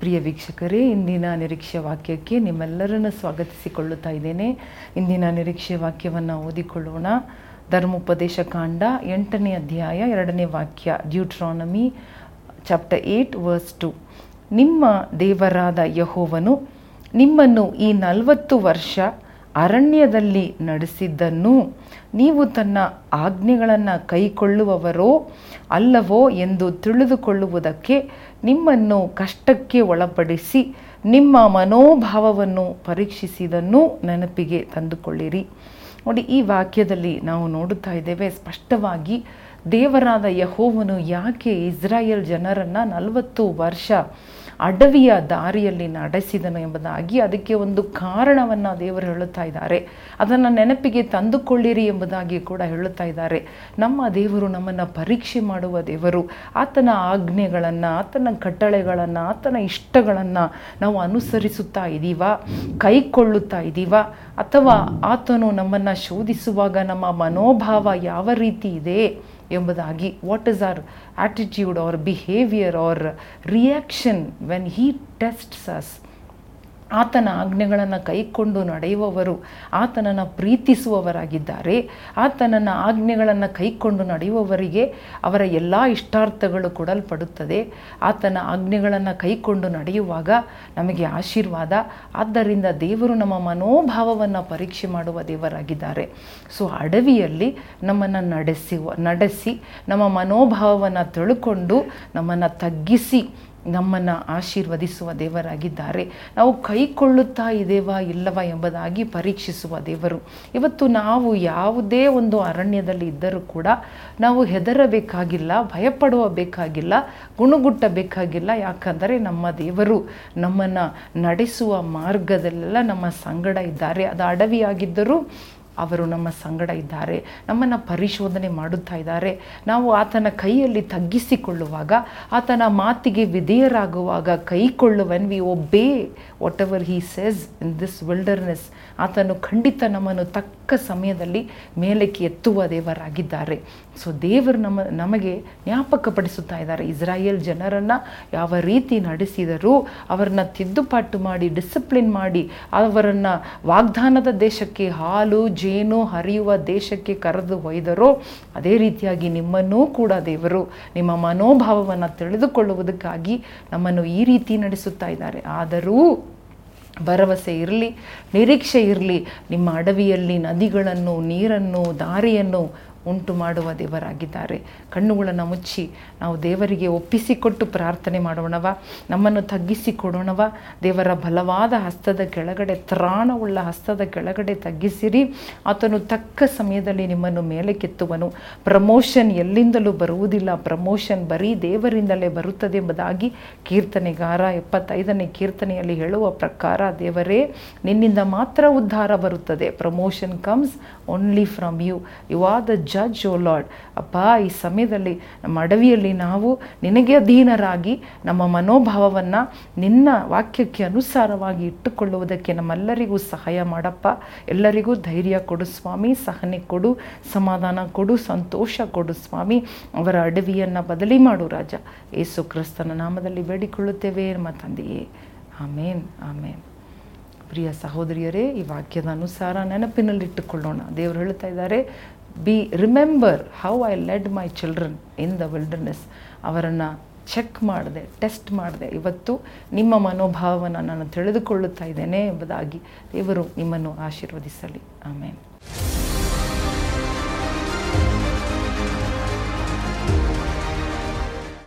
ಪ್ರಿಯ ವೀಕ್ಷಕರೇ, ಇಂದಿನ ನಿರೀಕ್ಷೆ ವಾಕ್ಯಕ್ಕೆ ನಿಮ್ಮೆಲ್ಲರನ್ನು ಸ್ವಾಗತಿಸಿಕೊಳ್ಳುತ್ತಾ ಇದ್ದೇನೆ. ಇಂದಿನ ನಿರೀಕ್ಷೆ ವಾಕ್ಯವನ್ನು ಓದಿಕೊಳ್ಳೋಣ. ಧರ್ಮೋಪದೇಶ ಕಾಂಡ ಎಂಟನೇ ಅಧ್ಯಾಯ ಎರಡನೇ ವಾಕ್ಯ, Deuteronomy chapter eight verse two. ನಿಮ್ಮ ದೇವರಾದ ಯಹೋವನು ನಿಮ್ಮನ್ನು ಈ ನಲವತ್ತು ವರ್ಷ ಅರಣ್ಯದಲ್ಲಿ ನಡೆಸಿದ್ದನ್ನು ನೀವು ತನ್ನ ಆಜ್ಞೆಗಳನ್ನು ಕೈಕೊಳ್ಳುವವರೋ ಅಲ್ಲವೋ ಎಂದು ತಿಳಿದುಕೊಳ್ಳುವುದಕ್ಕೆ ನಿಮ್ಮನ್ನು ಕಷ್ಟಕ್ಕೆ ಒಳಪಡಿಸಿ ನಿಮ್ಮ ಮನೋಭಾವವನ್ನು ಪರೀಕ್ಷಿಸಿದನ್ನು ನೆನಪಿಗೆ ತಂದುಕೊಳ್ಳಿರಿ. ನೋಡಿ, ಈ ವಾಕ್ಯದಲ್ಲಿ ನಾವು ನೋಡುತ್ತಾ ಇದ್ದೇವೆ, ಸ್ಪಷ್ಟವಾಗಿ ದೇವರಾದ ಯಹೋವನು ಯಾಕೆ ಇಸ್ರಾಯೇಲ್ ಜನರನ್ನು ನಲವತ್ತು ವರ್ಷ ಅಡವಿಯ ದಾರಿಯಲ್ಲಿ ನಡೆಸಿದನು ಎಂಬುದಾಗಿ ಅದಕ್ಕೆ ಒಂದು ಕಾರಣವನ್ನು ದೇವರು ಹೇಳುತ್ತಾ ಇದ್ದಾರೆ. ಅದನ್ನು ನೆನಪಿಗೆ ತಂದುಕೊಳ್ಳಿರಿ ಎಂಬುದಾಗಿ ಕೂಡ ಹೇಳುತ್ತಾ ಇದ್ದಾರೆ. ನಮ್ಮ ದೇವರು ನಮ್ಮನ್ನು ಪರೀಕ್ಷೆ ಮಾಡುವ ದೇವರು. ಆತನ ಆಜ್ಞೆಗಳನ್ನು, ಆತನ ಕಟ್ಟಳೆಗಳನ್ನು, ಆತನ ಇಷ್ಟಗಳನ್ನು ನಾವು ಅನುಸರಿಸುತ್ತಾ ಇದ್ದೀವಾ ಕೈಕೊಳ್ಳುತ್ತಾ ಇದ್ದೀವಾ ಅಥವಾ ಆತನು ನಮ್ಮನ್ನು ಶೋಧಿಸುವಾಗ ನಮ್ಮ ಮನೋಭಾವ ಯಾವ ರೀತಿ ಇದೆ? ಎಂಬುದಾಗಿ what is our attitude our behaviour our reaction when he tests us ಆತನ ಆಜ್ಞೆಗಳನ್ನು ಕೈಕೊಂಡು ನಡೆಯುವವರು, ಆತನನ್ನು ಪ್ರೀತಿಸುವವರಾಗಿದ್ದಾರೆ. ಆತನನ್ನು ಆಜ್ಞೆಗಳನ್ನು ಕೈಕೊಂಡು ನಡೆಯುವವರಿಗೆ ಅವರ ಎಲ್ಲ ಇಷ್ಟಾರ್ಥಗಳು ಕೊಡಲ್ಪಡುತ್ತದೆ. ಆತನ ಆಜ್ಞೆಗಳನ್ನು ಕೈಕೊಂಡು ನಡೆಯುವಾಗ ನಮಗೆ ಆಶೀರ್ವಾದ. ಆದ್ದರಿಂದ ದೇವರು ನಮ್ಮ ಮನೋಭಾವವನ್ನು ಪರೀಕ್ಷೆ ಮಾಡುವ ದೇವರಾಗಿದ್ದಾರೆ. ಸೊ, ಅಡವಿಯಲ್ಲಿ ನಮ್ಮನ್ನು ನಡೆಸಿ ನಡೆಸಿ, ನಮ್ಮ ಮನೋಭಾವವನ್ನು ತಿಳ್ಕೊಂಡು ನಮ್ಮನ್ನು ತಗ್ಗಿಸಿ ನಮ್ಮನ್ನು ಆಶೀರ್ವದಿಸುವ ದೇವರಾಗಿದ್ದಾರೆ. ನಾವು ಕೈಕೊಳ್ಳುತ್ತಾ ಇದ್ದೇವಾ ಇಲ್ಲವಾ ಎಂಬುದಾಗಿ ಪರೀಕ್ಷಿಸುವ ದೇವರು. ಇವತ್ತು ನಾವು ಯಾವುದೇ ಒಂದು ಅರಣ್ಯದಲ್ಲಿ ಇದ್ದರೂ ಕೂಡ ನಾವು ಹೆದರಬೇಕಾಗಿಲ್ಲ ಭಯಪಡುವ ಬೇಕಾಗಿಲ್ಲ ಗುಣಗುಟ್ಟಬೇಕಾಗಿಲ್ಲ. ಯಾಕಂದರೆ ನಮ್ಮ ದೇವರು ನಮ್ಮನ್ನು ನಡೆಸುವ ಮಾರ್ಗದಲ್ಲೆಲ್ಲ ನಮ್ಮ ಸಂಗಡ ಇದ್ದಾರೆ. ಅದು ಅಡವಿಯಾಗಿದ್ದರೂ ಅವರು ನಮ್ಮ ಸಂಗಡ ಇದ್ದಾರೆ, ನಮ್ಮನ್ನು ಪರಿಶೋಧನೆ ಮಾಡುತ್ತಾ ಇದ್ದಾರೆ. ನಾವು ಆತನ ಕೈಯಲ್ಲಿ ತಗ್ಗಿಸಿಕೊಳ್ಳುವಾಗ, ಆತನ ಮಾತಿಗೆ ವಿಧೇಯರಾಗುವಾಗ ಕೈಕೊಳ್ಳುವನ್ ವಿ ಒಬ್ಬೇ whatever he says in this wilderness ಆತನು ಖಂಡಿತ ನಮ್ಮನ್ನು ತಕ್ಕ ಸಮಯದಲ್ಲಿ ಮೇಲಕ್ಕೆ ಎತ್ತುವ ದೇವರಾಗಿದ್ದಾರೆ. ಸೊ ದೇವರು ನಮ್ಮ, ನಮಗೆ ಜ್ಞಾಪಕಪಡಿಸುತ್ತಾ ಇದ್ದಾರೆ. ಇಸ್ರಾಯೇಲ್ ಜನರನ್ನು ಯಾವ ರೀತಿ ನಡೆಸಿದರೂ ಅವರನ್ನು ತಿದ್ದುಪಾಟು ಮಾಡಿ ಡಿಸಿಪ್ಲಿನ್ ಮಾಡಿ, ಅವರನ್ನು ವಾಗ್ದಾನದ ದೇಶಕ್ಕೆ ಹಾಲು ಜೇನು ಹರಿಯುವ ದೇಶಕ್ಕೆ ಕರೆದು ಒಯ್ದರೋ ಅದೇ ರೀತಿಯಾಗಿ ನಿಮ್ಮನ್ನೂ ಕೂಡ ದೇವರು ನಿಮ್ಮ ಮನೋಭಾವವನ್ನು ತಿಳಿದುಕೊಳ್ಳುವುದಕ್ಕಾಗಿ ನಮ್ಮನ್ನು ಈ ರೀತಿ ನಡೆಸುತ್ತಾ ಇದ್ದಾರೆ. ಆದರೂ ಭರವಸೆ ಇರಲಿ, ನಿರೀಕ್ಷೆ ಇರಲಿ, ನಿಮ್ಮ ಅಡವಿಯಲ್ಲಿ ನದಿಗಳನ್ನು, ನೀರನ್ನು, ದಾರಿಯನ್ನು ಉಂಟು ಮಾಡುವ ದೇವರಾಗಿದ್ದಾರೆ. ಕಣ್ಣುಗಳನ್ನು ಮುಚ್ಚಿ ನಾವು ದೇವರಿಗೆ ಒಪ್ಪಿಸಿಕೊಟ್ಟು ಪ್ರಾರ್ಥನೆ ಮಾಡೋಣವ, ನಮ್ಮನ್ನು ತಗ್ಗಿಸಿಕೊಡೋಣವ. ದೇವರ ಬಲವಾದ ಹಸ್ತದ ಕೆಳಗಡೆ, ತ್ರಾಣವುಳ್ಳ ಹಸ್ತದ ಕೆಳಗಡೆ ತಗ್ಗಿಸಿರಿ. ಆತನು ತಕ್ಕ ಸಮಯದಲ್ಲಿ ನಿಮ್ಮನ್ನು ಮೇಲೆ ಕೆತ್ತುವನು. ಪ್ರಮೋಷನ್ ಎಲ್ಲಿಂದಲೂ ಬರುವುದಿಲ್ಲ. ಪ್ರಮೋಷನ್ ಬರೀ ದೇವರಿಂದಲೇ ಬರುತ್ತದೆ ಎಂಬುದಾಗಿ ಕೀರ್ತನೆಗಾರ ಎಪ್ಪತ್ತೈದನೇ ಕೀರ್ತನೆಯಲ್ಲಿ ಹೇಳುವ ಪ್ರಕಾರ, ದೇವರೇ, ನಿನ್ನಿಂದ ಮಾತ್ರ ಉದ್ಧಾರ ಬರುತ್ತದೆ. Promotion comes only from you. You are the judge oh lord ಅಪ್ಪ, ಈ ಸಮಯದಲ್ಲಿ, ನಮ್ಮ ಅಡವಿಯಲ್ಲಿ ನಾವು ನಿನಗೆ ಅಧೀನರಾಗಿ ನಮ್ಮ ಮನೋಭಾವವನ್ನು ನಿನ್ನ ವಾಕ್ಯಕ್ಕೆ ಅನುಸಾರವಾಗಿ ಇಟ್ಟುಕೊಳ್ಳುವುದಕ್ಕೆ ನಮ್ಮೆಲ್ಲರಿಗೂ ಸಹಾಯ ಮಾಡಪ್ಪ. ಎಲ್ಲರಿಗೂ ಧೈರ್ಯ ಕೊಡು ಸ್ವಾಮಿ, ಸಹನೆ ಕೊಡು, ಸಮಾಧಾನ ಕೊಡು, ಸಂತೋಷ ಕೊಡು ಸ್ವಾಮಿ. ಅವರ ಅಡವಿಯನ್ನು ಬದಲಿ ಮಾಡು ರಾಜ. ಏಸು ಕ್ರಿಸ್ತನ ನಾಮದಲ್ಲಿ ಬೇಡಿಕೊಳ್ಳುತ್ತೇವೆ, ನಮ್ಮ ತಂದೆಯೇ. ಆಮೇನ್ ಆಮೇನ್. ಪ್ರಿಯ ಸಹೋದರಿಯರೇ, ಈ ವಾಕ್ಯದ ಅನುಸಾರ ನೆನಪಿನಲ್ಲಿಟ್ಟುಕೊಳ್ಳೋಣ. ದೇವರು ಹೇಳ್ತಾ ಇದ್ದಾರೆ be remember how I led my children in the wilderness ಅವರನ್ನು ಚೆಕ್ ಮಾಡಿದೆ ಟೆಸ್ಟ್ ಮಾಡಿದೆ. ಇವತ್ತು ನಿಮ್ಮ ಮನೋಭಾವವನ್ನು ನಾನು ತಿಳಿದುಕೊಳ್ಳುತ್ತಾ ಇದ್ದೇನೆ ಎಂಬುದಾಗಿ ದೇವರು ನಿಮ್ಮನ್ನು ಆಶೀರ್ವದಿಸಲಿ. ಆಮೇಲೆ